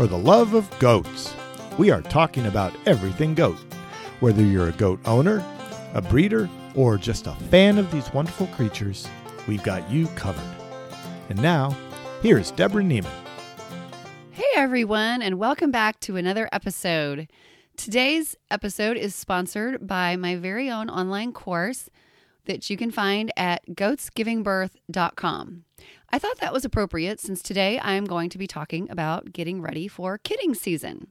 for the love of goats. We are talking about everything goat. Whether you're a goat owner, a breeder, or just a fan of these wonderful creatures, we've got you covered. And now, here's Deborah Niemann. Hey everyone, and welcome back to another episode. Today's episode is sponsored by my very own online course that you can find at goatsgivingbirth.com. I thought that was appropriate since today I am going to be talking about getting ready for kidding season.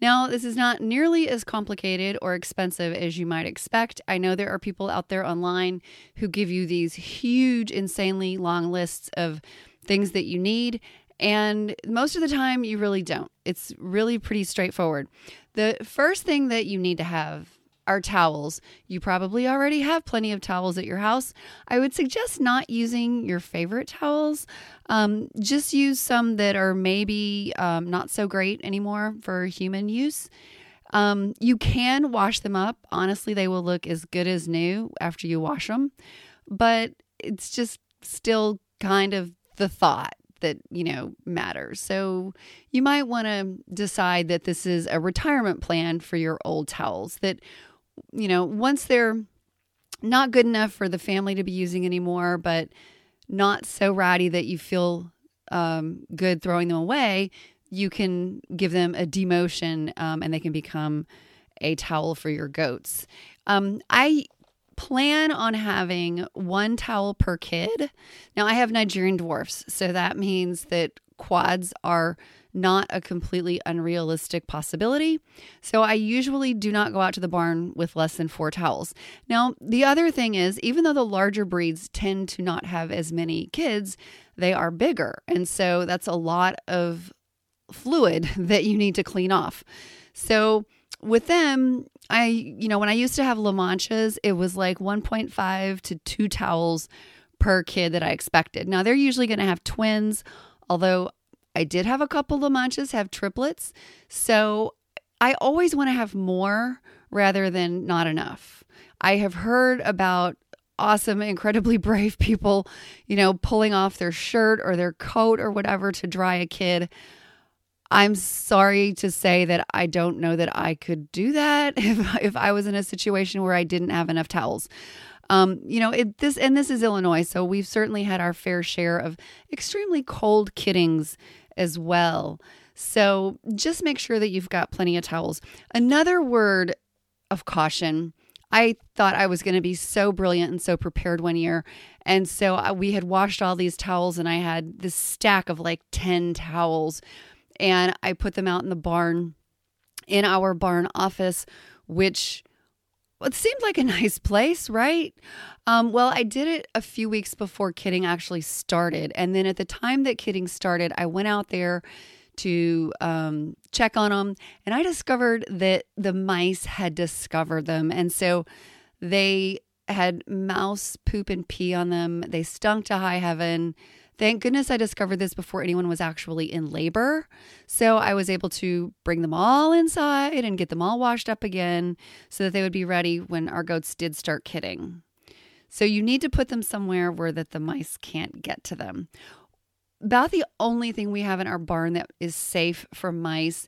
Now, this is not nearly as complicated or expensive as you might expect. I know there are people out there online who give you these huge, insanely long lists of things that you need, and most of the time you really don't. It's really pretty straightforward. The first thing that you need to have are towels. You probably already have plenty of towels at your house. I would suggest not using your favorite towels. Um, just use some that are maybe um, not so great anymore for human use. Um, you can wash them up. Honestly, they will look as good as new after you wash them, but it's just still kind of the thought that you know matters. So you might want to decide that this is a retirement plan for your old towels that you know, once they're not good enough for the family to be using anymore, but not so ratty that you feel um, good throwing them away, you can give them a demotion um, and they can become a towel for your goats. Um, I plan on having one towel per kid. Now, I have Nigerian dwarfs, so that means that quads are not a completely unrealistic possibility. So I usually do not go out to the barn with less than four towels. Now, the other thing is, even though the larger breeds tend to not have as many kids, they are bigger. And so that's a lot of fluid that you need to clean off. So with them, I, you know, when I used to have La Manchas, it was like 1.5 to 2 towels per kid that I expected. Now they're usually going to have twins, although I did have a couple of Manchas have triplets. So I always want to have more rather than not enough. I have heard about awesome, incredibly brave people, you know, pulling off their shirt or their coat or whatever to dry a kid. I'm sorry to say that I don't know that I could do that if, if I was in a situation where I didn't have enough towels. Um, you know, it, this and this is Illinois, so we've certainly had our fair share of extremely cold kiddings as well. So just make sure that you've got plenty of towels. Another word of caution. I thought I was going to be so brilliant and so prepared one year. And so uh, we had washed all these towels, and I had this stack of like 10 towels. And I put them out in the barn, in our barn office, which it seemed like a nice place, right? Um, well, I did it a few weeks before kidding actually started. And then at the time that kidding started, I went out there to um, check on them and I discovered that the mice had discovered them. And so they had mouse poop and pee on them. They stunk to high heaven. Thank goodness I discovered this before anyone was actually in labor. So I was able to bring them all inside and get them all washed up again so that they would be ready when our goats did start kidding. So you need to put them somewhere where that the mice can't get to them. About the only thing we have in our barn that is safe for mice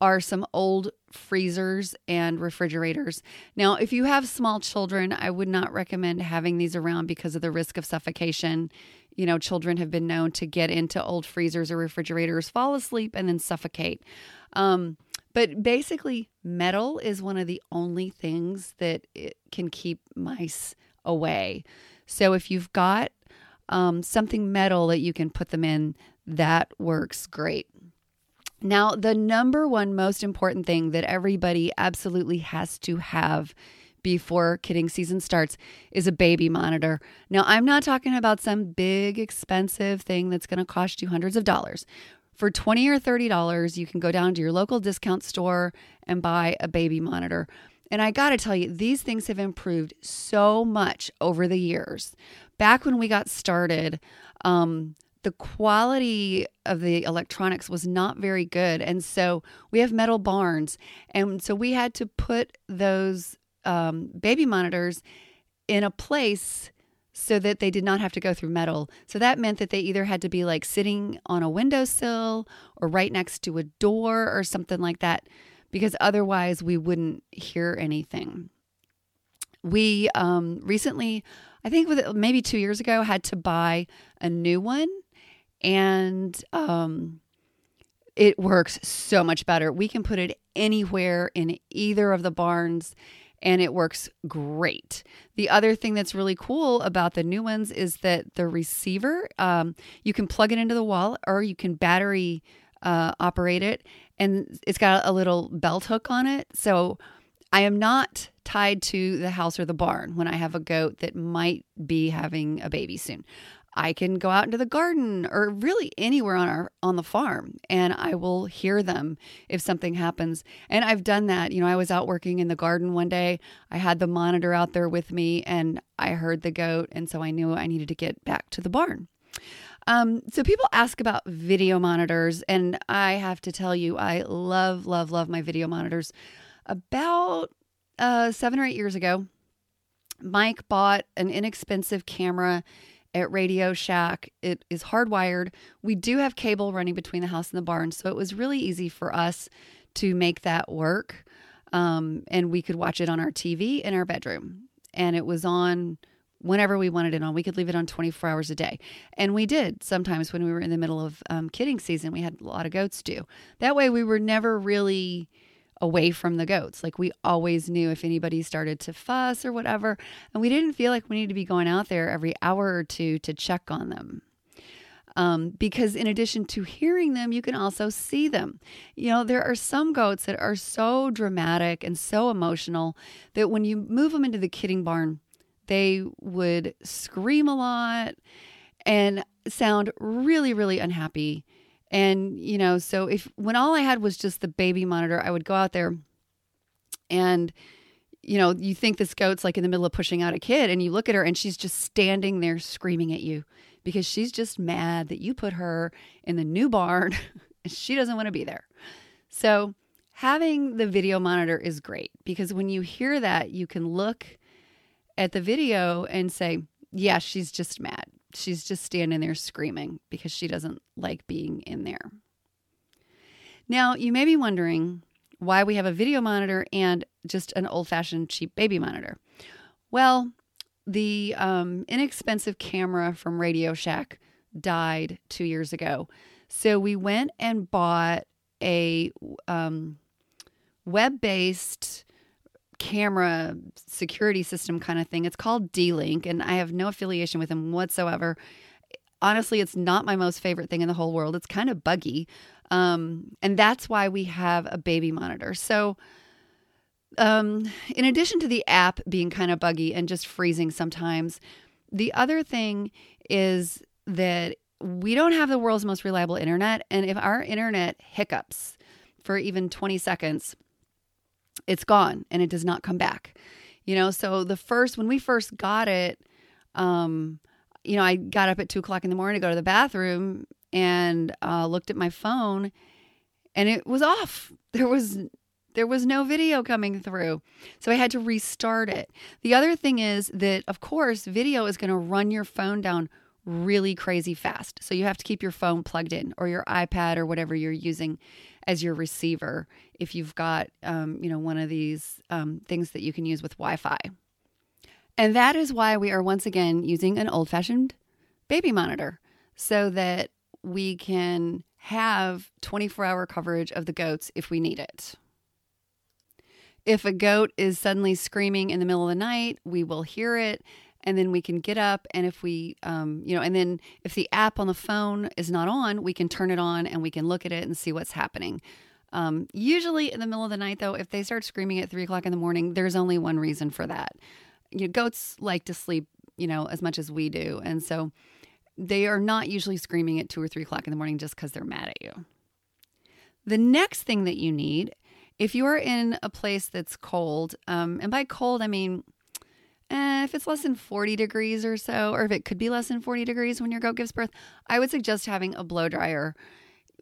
are some old freezers and refrigerators. Now, if you have small children, I would not recommend having these around because of the risk of suffocation you know, children have been known to get into old freezers or refrigerators, fall asleep, and then suffocate. Um, but basically, metal is one of the only things that can keep mice away. So if you've got um, something metal that you can put them in, that works great. Now, the number one most important thing that everybody absolutely has to have before kidding season starts is a baby monitor. Now, I'm not talking about some big expensive thing that's going to cost you hundreds of dollars. For 20 or $30, you can go down to your local discount store and buy a baby monitor. And I got to tell you, these things have improved so much over the years. Back when we got started, um, the quality of the electronics was not very good. And so we have metal barns. And so we had to put those um, baby monitors in a place so that they did not have to go through metal. So that meant that they either had to be like sitting on a windowsill or right next to a door or something like that, because otherwise we wouldn't hear anything. We um, recently, I think maybe two years ago, had to buy a new one, and um, it works so much better. We can put it anywhere in either of the barns and it works great. The other thing that's really cool about the new ones is that the receiver, um, you can plug it into the wall or you can battery uh, operate it, and it's got a little belt hook on it. So I am not tied to the house or the barn when I have a goat that might be having a baby soon. I can go out into the garden or really anywhere on our on the farm and I will hear them if something happens. And I've done that. You know, I was out working in the garden one day. I had the monitor out there with me and I heard the goat and so I knew I needed to get back to the barn. Um, so people ask about video monitors and I have to tell you I love love love my video monitors. About uh 7 or 8 years ago, Mike bought an inexpensive camera at Radio Shack. It is hardwired. We do have cable running between the house and the barn, so it was really easy for us to make that work. Um, and we could watch it on our TV in our bedroom, and it was on whenever we wanted it on. We could leave it on 24 hours a day. And we did sometimes when we were in the middle of um, kidding season. We had a lot of goats do. That way, we were never really away from the goats. Like we always knew if anybody started to fuss or whatever. And we didn't feel like we needed to be going out there every hour or two to check on them. Um, because in addition to hearing them, you can also see them. You know, there are some goats that are so dramatic and so emotional that when you move them into the kidding barn, they would scream a lot and sound really, really unhappy and, you know, so if when all I had was just the baby monitor, I would go out there and, you know, you think this goat's like in the middle of pushing out a kid and you look at her and she's just standing there screaming at you because she's just mad that you put her in the new barn and she doesn't want to be there. So, having the video monitor is great because when you hear that, you can look at the video and say, yeah, she's just mad. She's just standing there screaming because she doesn't like being in there. Now, you may be wondering why we have a video monitor and just an old fashioned cheap baby monitor. Well, the um, inexpensive camera from Radio Shack died two years ago. So we went and bought a um, web based camera security system kind of thing. It's called D Link, and I have no affiliation with them whatsoever. Honestly, it's not my most favorite thing in the whole world. It's kind of buggy. Um, and that's why we have a baby monitor. So, um, in addition to the app being kind of buggy and just freezing sometimes, the other thing is that we don't have the world's most reliable internet. And if our internet hiccups for even 20 seconds, it's gone and it does not come back. You know, so the first, when we first got it, um, you know, I got up at two o'clock in the morning to go to the bathroom and uh, looked at my phone and it was off. There was there was no video coming through. So I had to restart it. The other thing is that of course video is going to run your phone down really crazy fast. So you have to keep your phone plugged in or your iPad or whatever you're using as your receiver if you've got, um, you know, one of these um, things that you can use with Wi Fi. And that is why we are once again using an old fashioned baby monitor so that we can have 24 hour coverage of the goats if we need it. If a goat is suddenly screaming in the middle of the night, we will hear it and then we can get up and if we um, you know and then if the app on the phone is not on we can turn it on and we can look at it and see what's happening. Um, usually in the middle of the night though if they start screaming at three o'clock in the morning there's only one reason for that. You know, goats like to sleep you know as much as we do and so they are not usually screaming at two or three o'clock in the morning just because they're mad at you. The next thing that you need if you are in a place that's cold um, and by cold i mean eh, if it's less than 40 degrees or so, or if it could be less than 40 degrees when your goat gives birth, I would suggest having a blow dryer.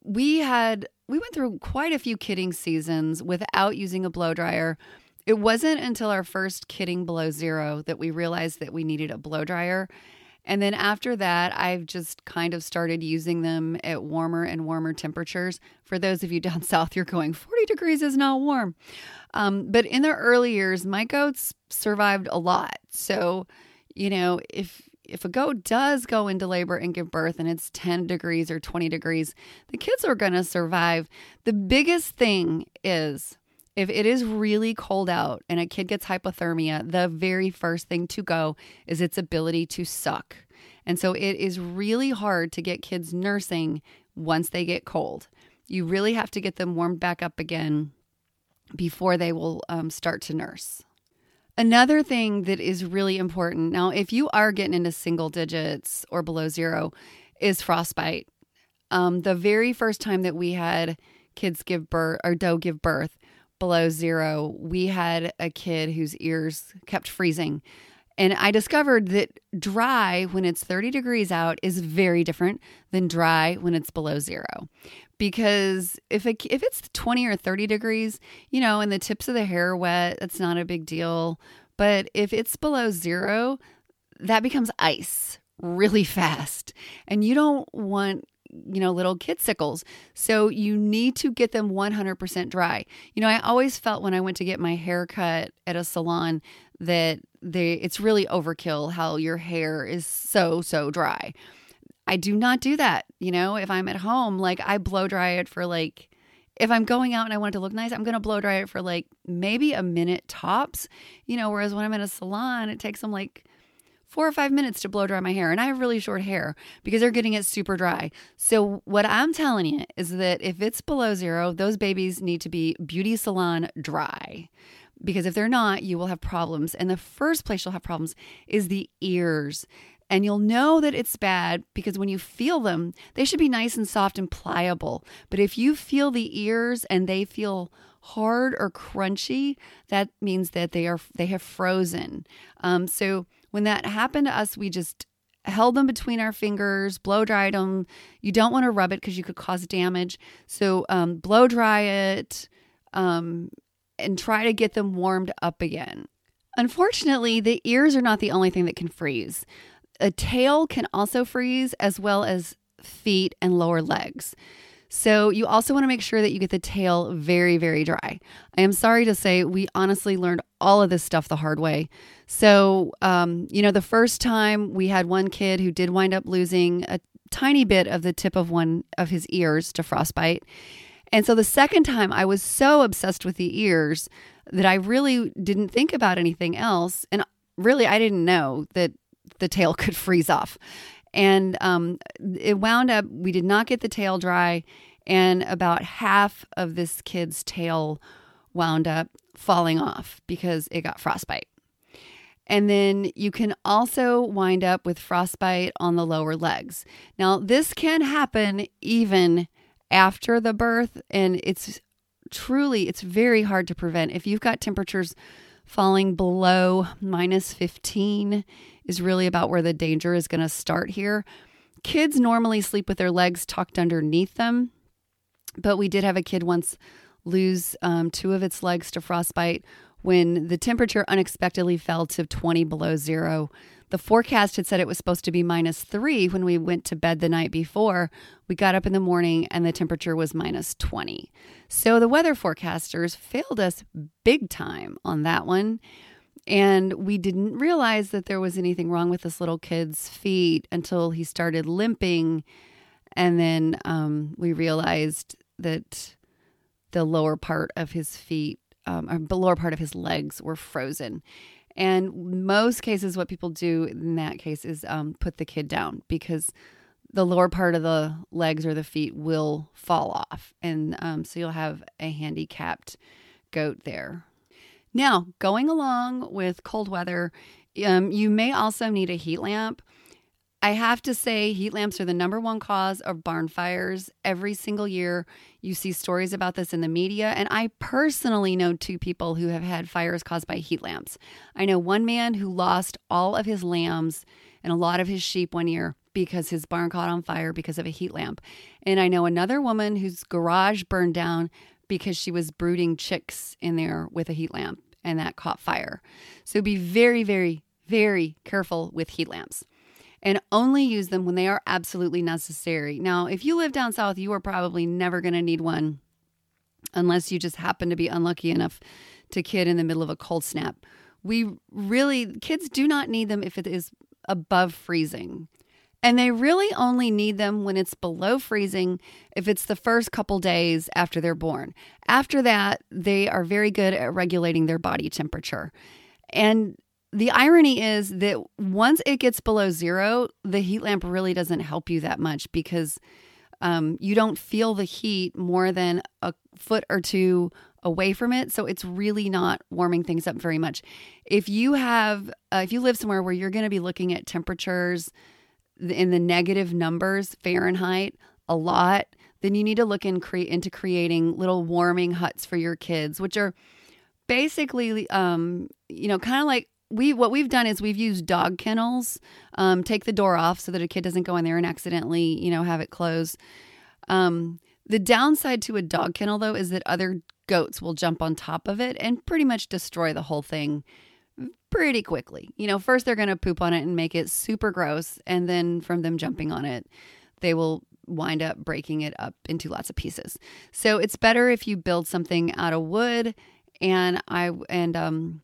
We had, we went through quite a few kidding seasons without using a blow dryer. it wasn't until our first kidding below zero that we realized that we needed a blow dryer. And then after that, I've just kind of started using them at warmer and warmer temperatures. For those of you down south, you're going 40 degrees is not warm. Um, but in the early years, my goats survived a lot. So, you know, if if a goat does go into labor and give birth and it's 10 degrees or 20 degrees, the kids are going to survive. The biggest thing is if it is really cold out and a kid gets hypothermia, the very first thing to go is its ability to suck. And so it is really hard to get kids nursing once they get cold. You really have to get them warmed back up again before they will um, start to nurse. Another thing that is really important now, if you are getting into single digits or below zero, is frostbite. Um, the very first time that we had kids give birth or doe give birth, below zero, we had a kid whose ears kept freezing. And I discovered that dry when it's 30 degrees out is very different than dry when it's below zero. Because if it, if it's 20 or 30 degrees, you know, and the tips of the hair are wet, that's not a big deal. But if it's below zero, that becomes ice really fast. And you don't want you know, little kid sickles. So you need to get them 100% dry. You know, I always felt when I went to get my hair cut at a salon that they it's really overkill how your hair is so so dry. I do not do that. You know, if I'm at home, like I blow dry it for like if I'm going out and I want it to look nice, I'm going to blow dry it for like maybe a minute tops. You know, whereas when I'm in a salon, it takes them like four or five minutes to blow dry my hair. And I have really short hair because they're getting it super dry. So, what I'm telling you is that if it's below zero, those babies need to be beauty salon dry. Because if they're not, you will have problems. And the first place you'll have problems is the ears. And you'll know that it's bad because when you feel them, they should be nice and soft and pliable. But if you feel the ears and they feel hard or crunchy, that means that they are they have frozen. Um, so when that happened to us, we just held them between our fingers, blow dried them. You don't want to rub it because you could cause damage. So um, blow dry it um, and try to get them warmed up again. Unfortunately, the ears are not the only thing that can freeze. A tail can also freeze, as well as feet and lower legs. So you also want to make sure that you get the tail very, very dry. I am sorry to say, we honestly learned all of this stuff the hard way. So, um, you know, the first time we had one kid who did wind up losing a tiny bit of the tip of one of his ears to frostbite. And so the second time I was so obsessed with the ears that I really didn't think about anything else. And really, I didn't know that the tail could freeze off. And um, it wound up, we did not get the tail dry, and about half of this kid's tail wound up falling off because it got frostbite. And then you can also wind up with frostbite on the lower legs. Now, this can happen even after the birth, and it's truly, it's very hard to prevent. If you've got temperatures falling below minus 15, is really about where the danger is going to start here. Kids normally sleep with their legs tucked underneath them, but we did have a kid once lose um, two of its legs to frostbite when the temperature unexpectedly fell to 20 below zero. The forecast had said it was supposed to be minus three when we went to bed the night before. We got up in the morning and the temperature was minus 20. So the weather forecasters failed us big time on that one. And we didn't realize that there was anything wrong with this little kid's feet until he started limping. And then um, we realized that the lower part of his feet, um, or the lower part of his legs were frozen. And most cases, what people do in that case is um, put the kid down because the lower part of the legs or the feet will fall off. And um, so you'll have a handicapped goat there. Now, going along with cold weather, um, you may also need a heat lamp. I have to say, heat lamps are the number one cause of barn fires every single year. You see stories about this in the media, and I personally know two people who have had fires caused by heat lamps. I know one man who lost all of his lambs and a lot of his sheep one year because his barn caught on fire because of a heat lamp. And I know another woman whose garage burned down because she was brooding chicks in there with a heat lamp. and that caught fire. So be very, very, very careful with heat lamps and only use them when they are absolutely necessary. Now, if you live down south, you are probably never going to need one unless you just happen to be unlucky enough to kid in the middle of a cold snap. We really, kids do not need them if it is above freezing. And they really only need them when it's below freezing if it's the first couple days after they're born. After that, they are very good at regulating their body temperature. And the irony is that once it gets below zero, the heat lamp really doesn't help you that much because um, you don't feel the heat more than a foot or two away from it. So it's really not warming things up very much. If you have, uh, if you live somewhere where you're going to be looking at temperatures in the negative numbers Fahrenheit a lot, then you need to look in cre- into creating little warming huts for your kids, which are basically, um, you know, kind of like we what we've done is we've used dog kennels. Um, take the door off so that a kid doesn't go in there and accidentally, you know, have it closed. Um, the downside to a dog kennel, though, is that other goats will jump on top of it and pretty much destroy the whole thing pretty quickly. You know, first they're going to poop on it and make it super gross, and then from them jumping on it, they will wind up breaking it up into lots of pieces. So it's better if you build something out of wood and I and um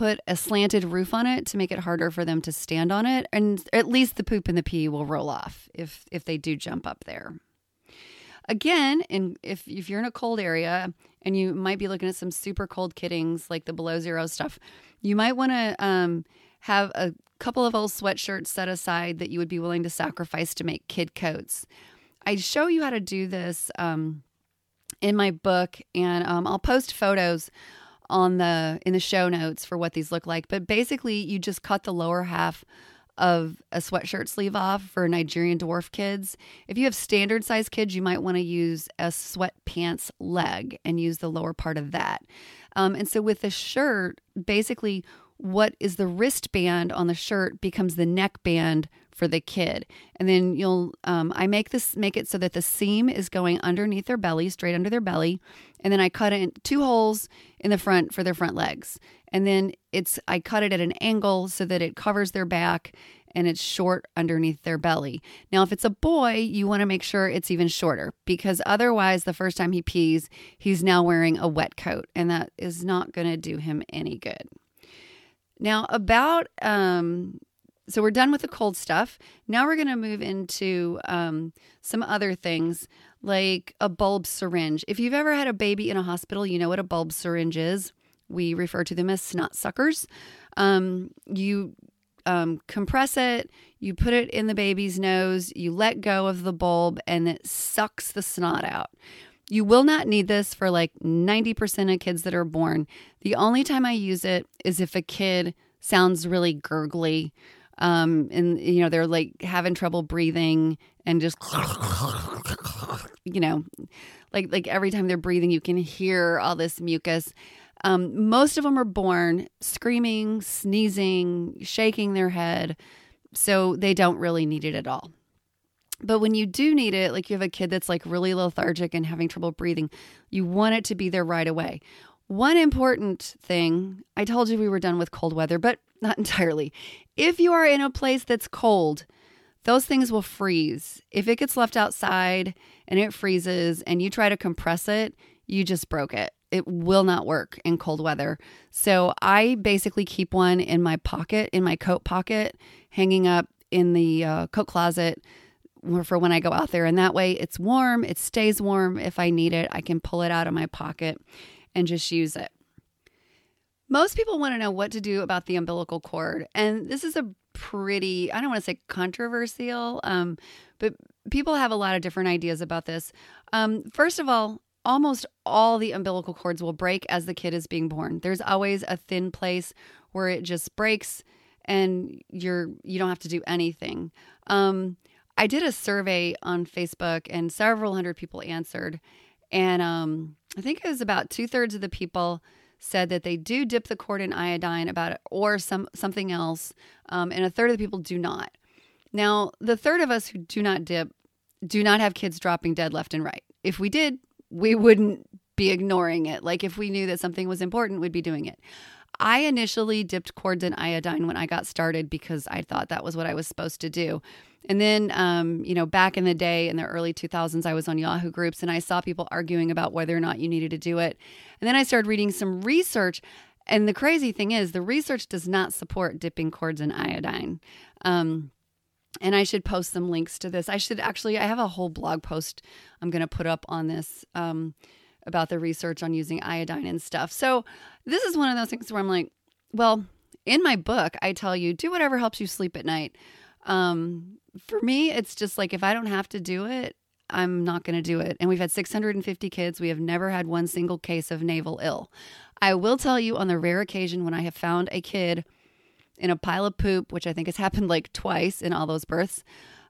put a slanted roof on it to make it harder for them to stand on it and at least the poop and the pee will roll off if if they do jump up there. Again and if, if you're in a cold area and you might be looking at some super cold kiddings like the below zero stuff you might want to um, have a couple of old sweatshirts set aside that you would be willing to sacrifice to make kid coats. I show you how to do this um, in my book and um, i'll post photos on the in the show notes for what these look like. But basically, you just cut the lower half of a sweatshirt sleeve off for Nigerian dwarf kids. If you have standard size kids, you might want to use a sweatpants leg and use the lower part of that. Um, and so with the shirt, basically, what is the wristband on the shirt becomes the neckband for the kid. And then you'll, um, I make this, make it so that the seam is going underneath their belly, straight under their belly. And then I cut in two holes in the front for their front legs. And then it's, I cut it at an angle so that it covers their back and it's short underneath their belly. Now, if it's a boy, you want to make sure it's even shorter because otherwise, the first time he pees, he's now wearing a wet coat and that is not going to do him any good. Now, about um, so we're done with the cold stuff. Now we're going to move into um, some other things like a bulb syringe. If you've ever had a baby in a hospital, you know what a bulb syringe is. We refer to them as snot suckers. Um, you um, compress it, you put it in the baby's nose, you let go of the bulb, and it sucks the snot out. You will not need this for like 90% of kids that are born. The only time I use it is if a kid sounds really gurgly um, and you know they're like having trouble breathing and just you know like like every time they're breathing you can hear all this mucus. Um, most of them are born screaming sneezing shaking their head so they don't really need it at all. But when you do need it like you have a kid that's like really lethargic and having trouble breathing you want it to be there right away. One important thing I told you we were done with cold weather, but not entirely. If you are in a place that's cold, those things will freeze. If it gets left outside and it freezes and you try to compress it, you just broke it. It will not work in cold weather. So I basically keep one in my pocket, in my coat pocket, hanging up in the uh, coat closet for when I go out there. And that way it's warm, it stays warm. If I need it, I can pull it out of my pocket and just use it. Most people want to know what to do about the umbilical cord. And this is a pretty, I don't want to say controversial, um, but people have a lot of different ideas about this. Um, first of all, almost all the umbilical cords will break as the kid is being born. There's always a thin place where it just breaks and you're you don't have to do anything. Um, I did a survey on Facebook and several hundred people answered, and um, I think it was about two thirds of the people said that they do dip the cord in iodine about it or some something else, um, and a third of the people do not. Now, the third of us who do not dip do not have kids dropping dead left and right. If we did, we wouldn't be ignoring it. Like if we knew that something was important, we'd be doing it. I initially dipped cords in iodine when I got started because I thought that was what I was supposed to do. And then, um, you know, back in the day in the early 2000s, I was on Yahoo groups and I saw people arguing about whether or not you needed to do it. And then I started reading some research. And the crazy thing is, the research does not support dipping cords in iodine. Um, and I should post some links to this. I should actually, I have a whole blog post I'm going to put up on this um, about the research on using iodine and stuff. So, this is one of those things where I'm like, well, in my book, I tell you, do whatever helps you sleep at night. Um, for me, it's just like if I don't have to do it, I'm not going to do it. And we've had 650 kids. We have never had one single case of navel ill. I will tell you on the rare occasion when I have found a kid in a pile of poop, which I think has happened like twice in all those births,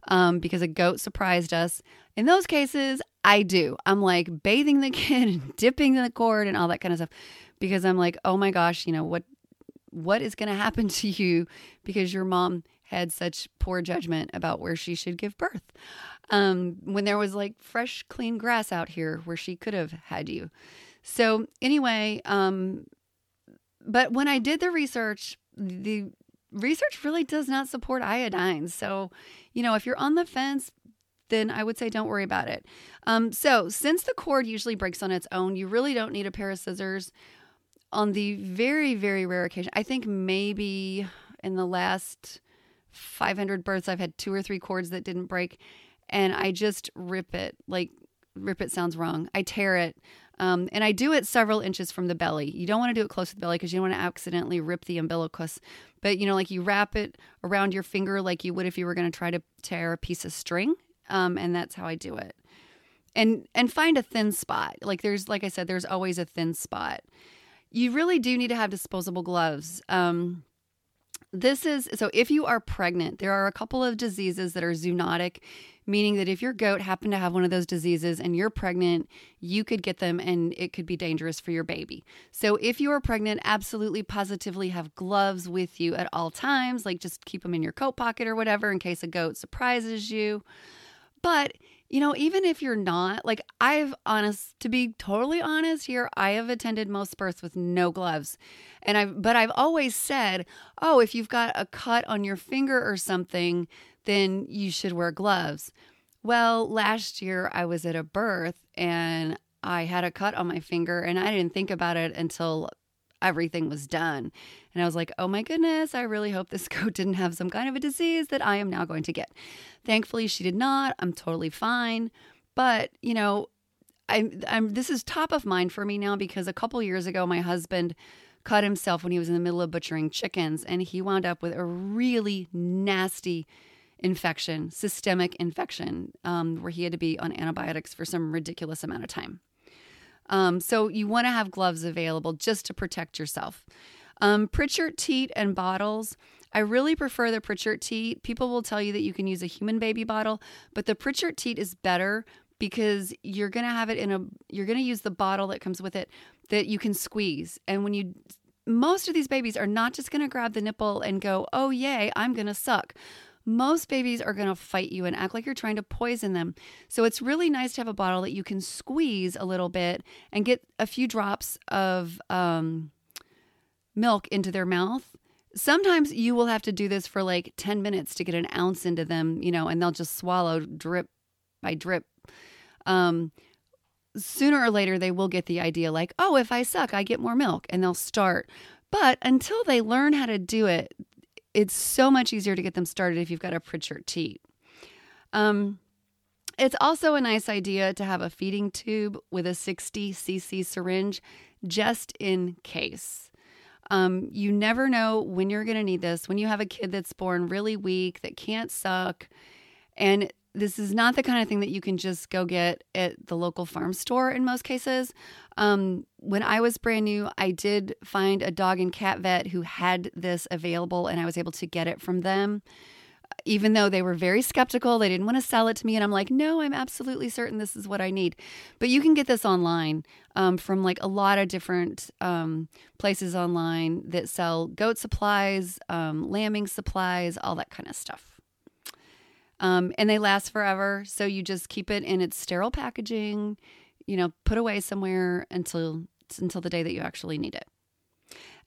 um, because a goat surprised us. In those cases, I do. I'm like bathing the kid and dipping the cord and all that kind of stuff because I'm like, oh my gosh, you know what? What is going to happen to you because your mom had such poor judgment about where she should give birth. Um, when there was like fresh, clean grass out here where she could have had you. So, anyway, um, but when I did the research, the research really does not support iodine. So, you know, if you're on the fence, then I would say don't worry about it. Um, so, since the cord usually breaks on its own, you really don't need a pair of scissors. On the very, very rare occasion, I think maybe in the last 500 births, I've had two or three cords that didn't break, and I just rip it. Like, rip it sounds wrong. I tear it. Um, and I do it several inches from the belly. You don't want to do it close to the belly because you don't want to accidentally rip the umbilicus. But you know, like you wrap it around your finger like you would if you were going to try to tear a piece of string. Um, and that's how I do it. And and find a thin spot. Like there's, like I said, there's always a thin spot. You really do need to have disposable gloves. Um, this is so if you are pregnant, there are a couple of diseases that are zoonotic, meaning that if your goat happened to have one of those diseases and you're pregnant, you could get them and it could be dangerous for your baby. So if you are pregnant, absolutely positively have gloves with you at all times, like just keep them in your coat pocket or whatever in case a goat surprises you. But you know, even if you're not, like I've honest to be totally honest here, I have attended most births with no gloves. And I've but I've always said, "Oh, if you've got a cut on your finger or something, then you should wear gloves." Well, last year I was at a birth and I had a cut on my finger and I didn't think about it until everything was done. And I was like, oh my goodness, I really hope this goat didn't have some kind of a disease that I am now going to get. Thankfully, she did not. I'm totally fine. But, you know, I'm, I'm this is top of mind for me now because a couple years ago, my husband cut himself when he was in the middle of butchering chickens and he wound up with a really nasty infection, systemic infection, um, where he had to be on antibiotics for some ridiculous amount of time. Um, so you want to have gloves available just to protect yourself. Um, Pritchard teat and bottles. I really prefer the Pritchard teat. People will tell you that you can use a human baby bottle, but the Pritchard teat is better because you're going to have it in a you're going to use the bottle that comes with it that you can squeeze. And when you most of these babies are not just going to grab the nipple and go, "Oh yay, I'm going to suck." Most babies are going to fight you and act like you're trying to poison them. So it's really nice to have a bottle that you can squeeze a little bit and get a few drops of um, milk into their mouth. Sometimes you will have to do this for like 10 minutes to get an ounce into them, you know, and they'll just swallow drip by drip. Um, sooner or later, they will get the idea like, oh, if I suck, I get more milk, and they'll start. But until they learn how to do it, it's so much easier to get them started if you've got a Pritchard teat. Um, it's also a nice idea to have a feeding tube with a 60 cc syringe just in case. Um, you never know when you're going to need this. When you have a kid that's born really weak, that can't suck, and this is not the kind of thing that you can just go get at the local farm store in most cases. Um, when I was brand new, I did find a dog and cat vet who had this available, and I was able to get it from them. Even though they were very skeptical, they didn't want to sell it to me. And I'm like, no, I'm absolutely certain this is what I need. But you can get this online um, from like a lot of different um, places online that sell goat supplies, um, lambing supplies, all that kind of stuff. Um, and they last forever. So you just keep it in its sterile packaging. You know, put away somewhere until until the day that you actually need it.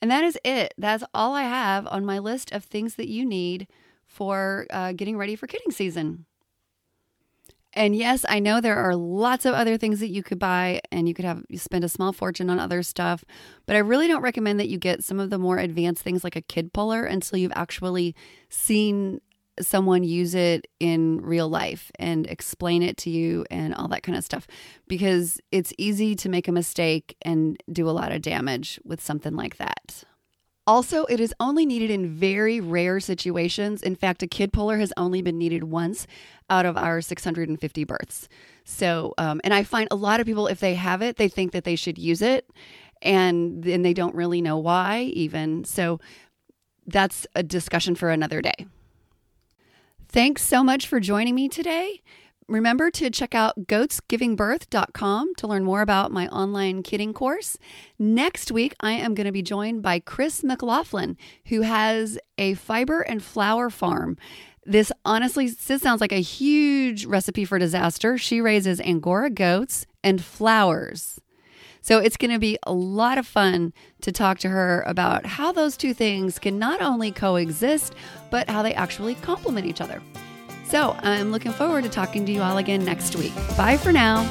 And that is it. That's all I have on my list of things that you need for uh, getting ready for kidding season. And yes, I know there are lots of other things that you could buy and you could have you spend a small fortune on other stuff, but I really don't recommend that you get some of the more advanced things like a kid puller until you've actually seen someone use it in real life and explain it to you and all that kind of stuff because it's easy to make a mistake and do a lot of damage with something like that. Also, it is only needed in very rare situations. In fact, a kid puller has only been needed once out of our 650 births. So, um, and I find a lot of people, if they have it, they think that they should use it and then they don't really know why, even. So, that's a discussion for another day. Thanks so much for joining me today. Remember to check out goatsgivingbirth.com to learn more about my online kidding course. Next week, I am going to be joined by Chris McLaughlin, who has a fiber and flower farm. This honestly this sounds like a huge recipe for disaster. She raises Angora goats and flowers. So it's going to be a lot of fun to talk to her about how those two things can not only coexist, but how they actually complement each other. So I'm looking forward to talking to you all again next week. Bye for now.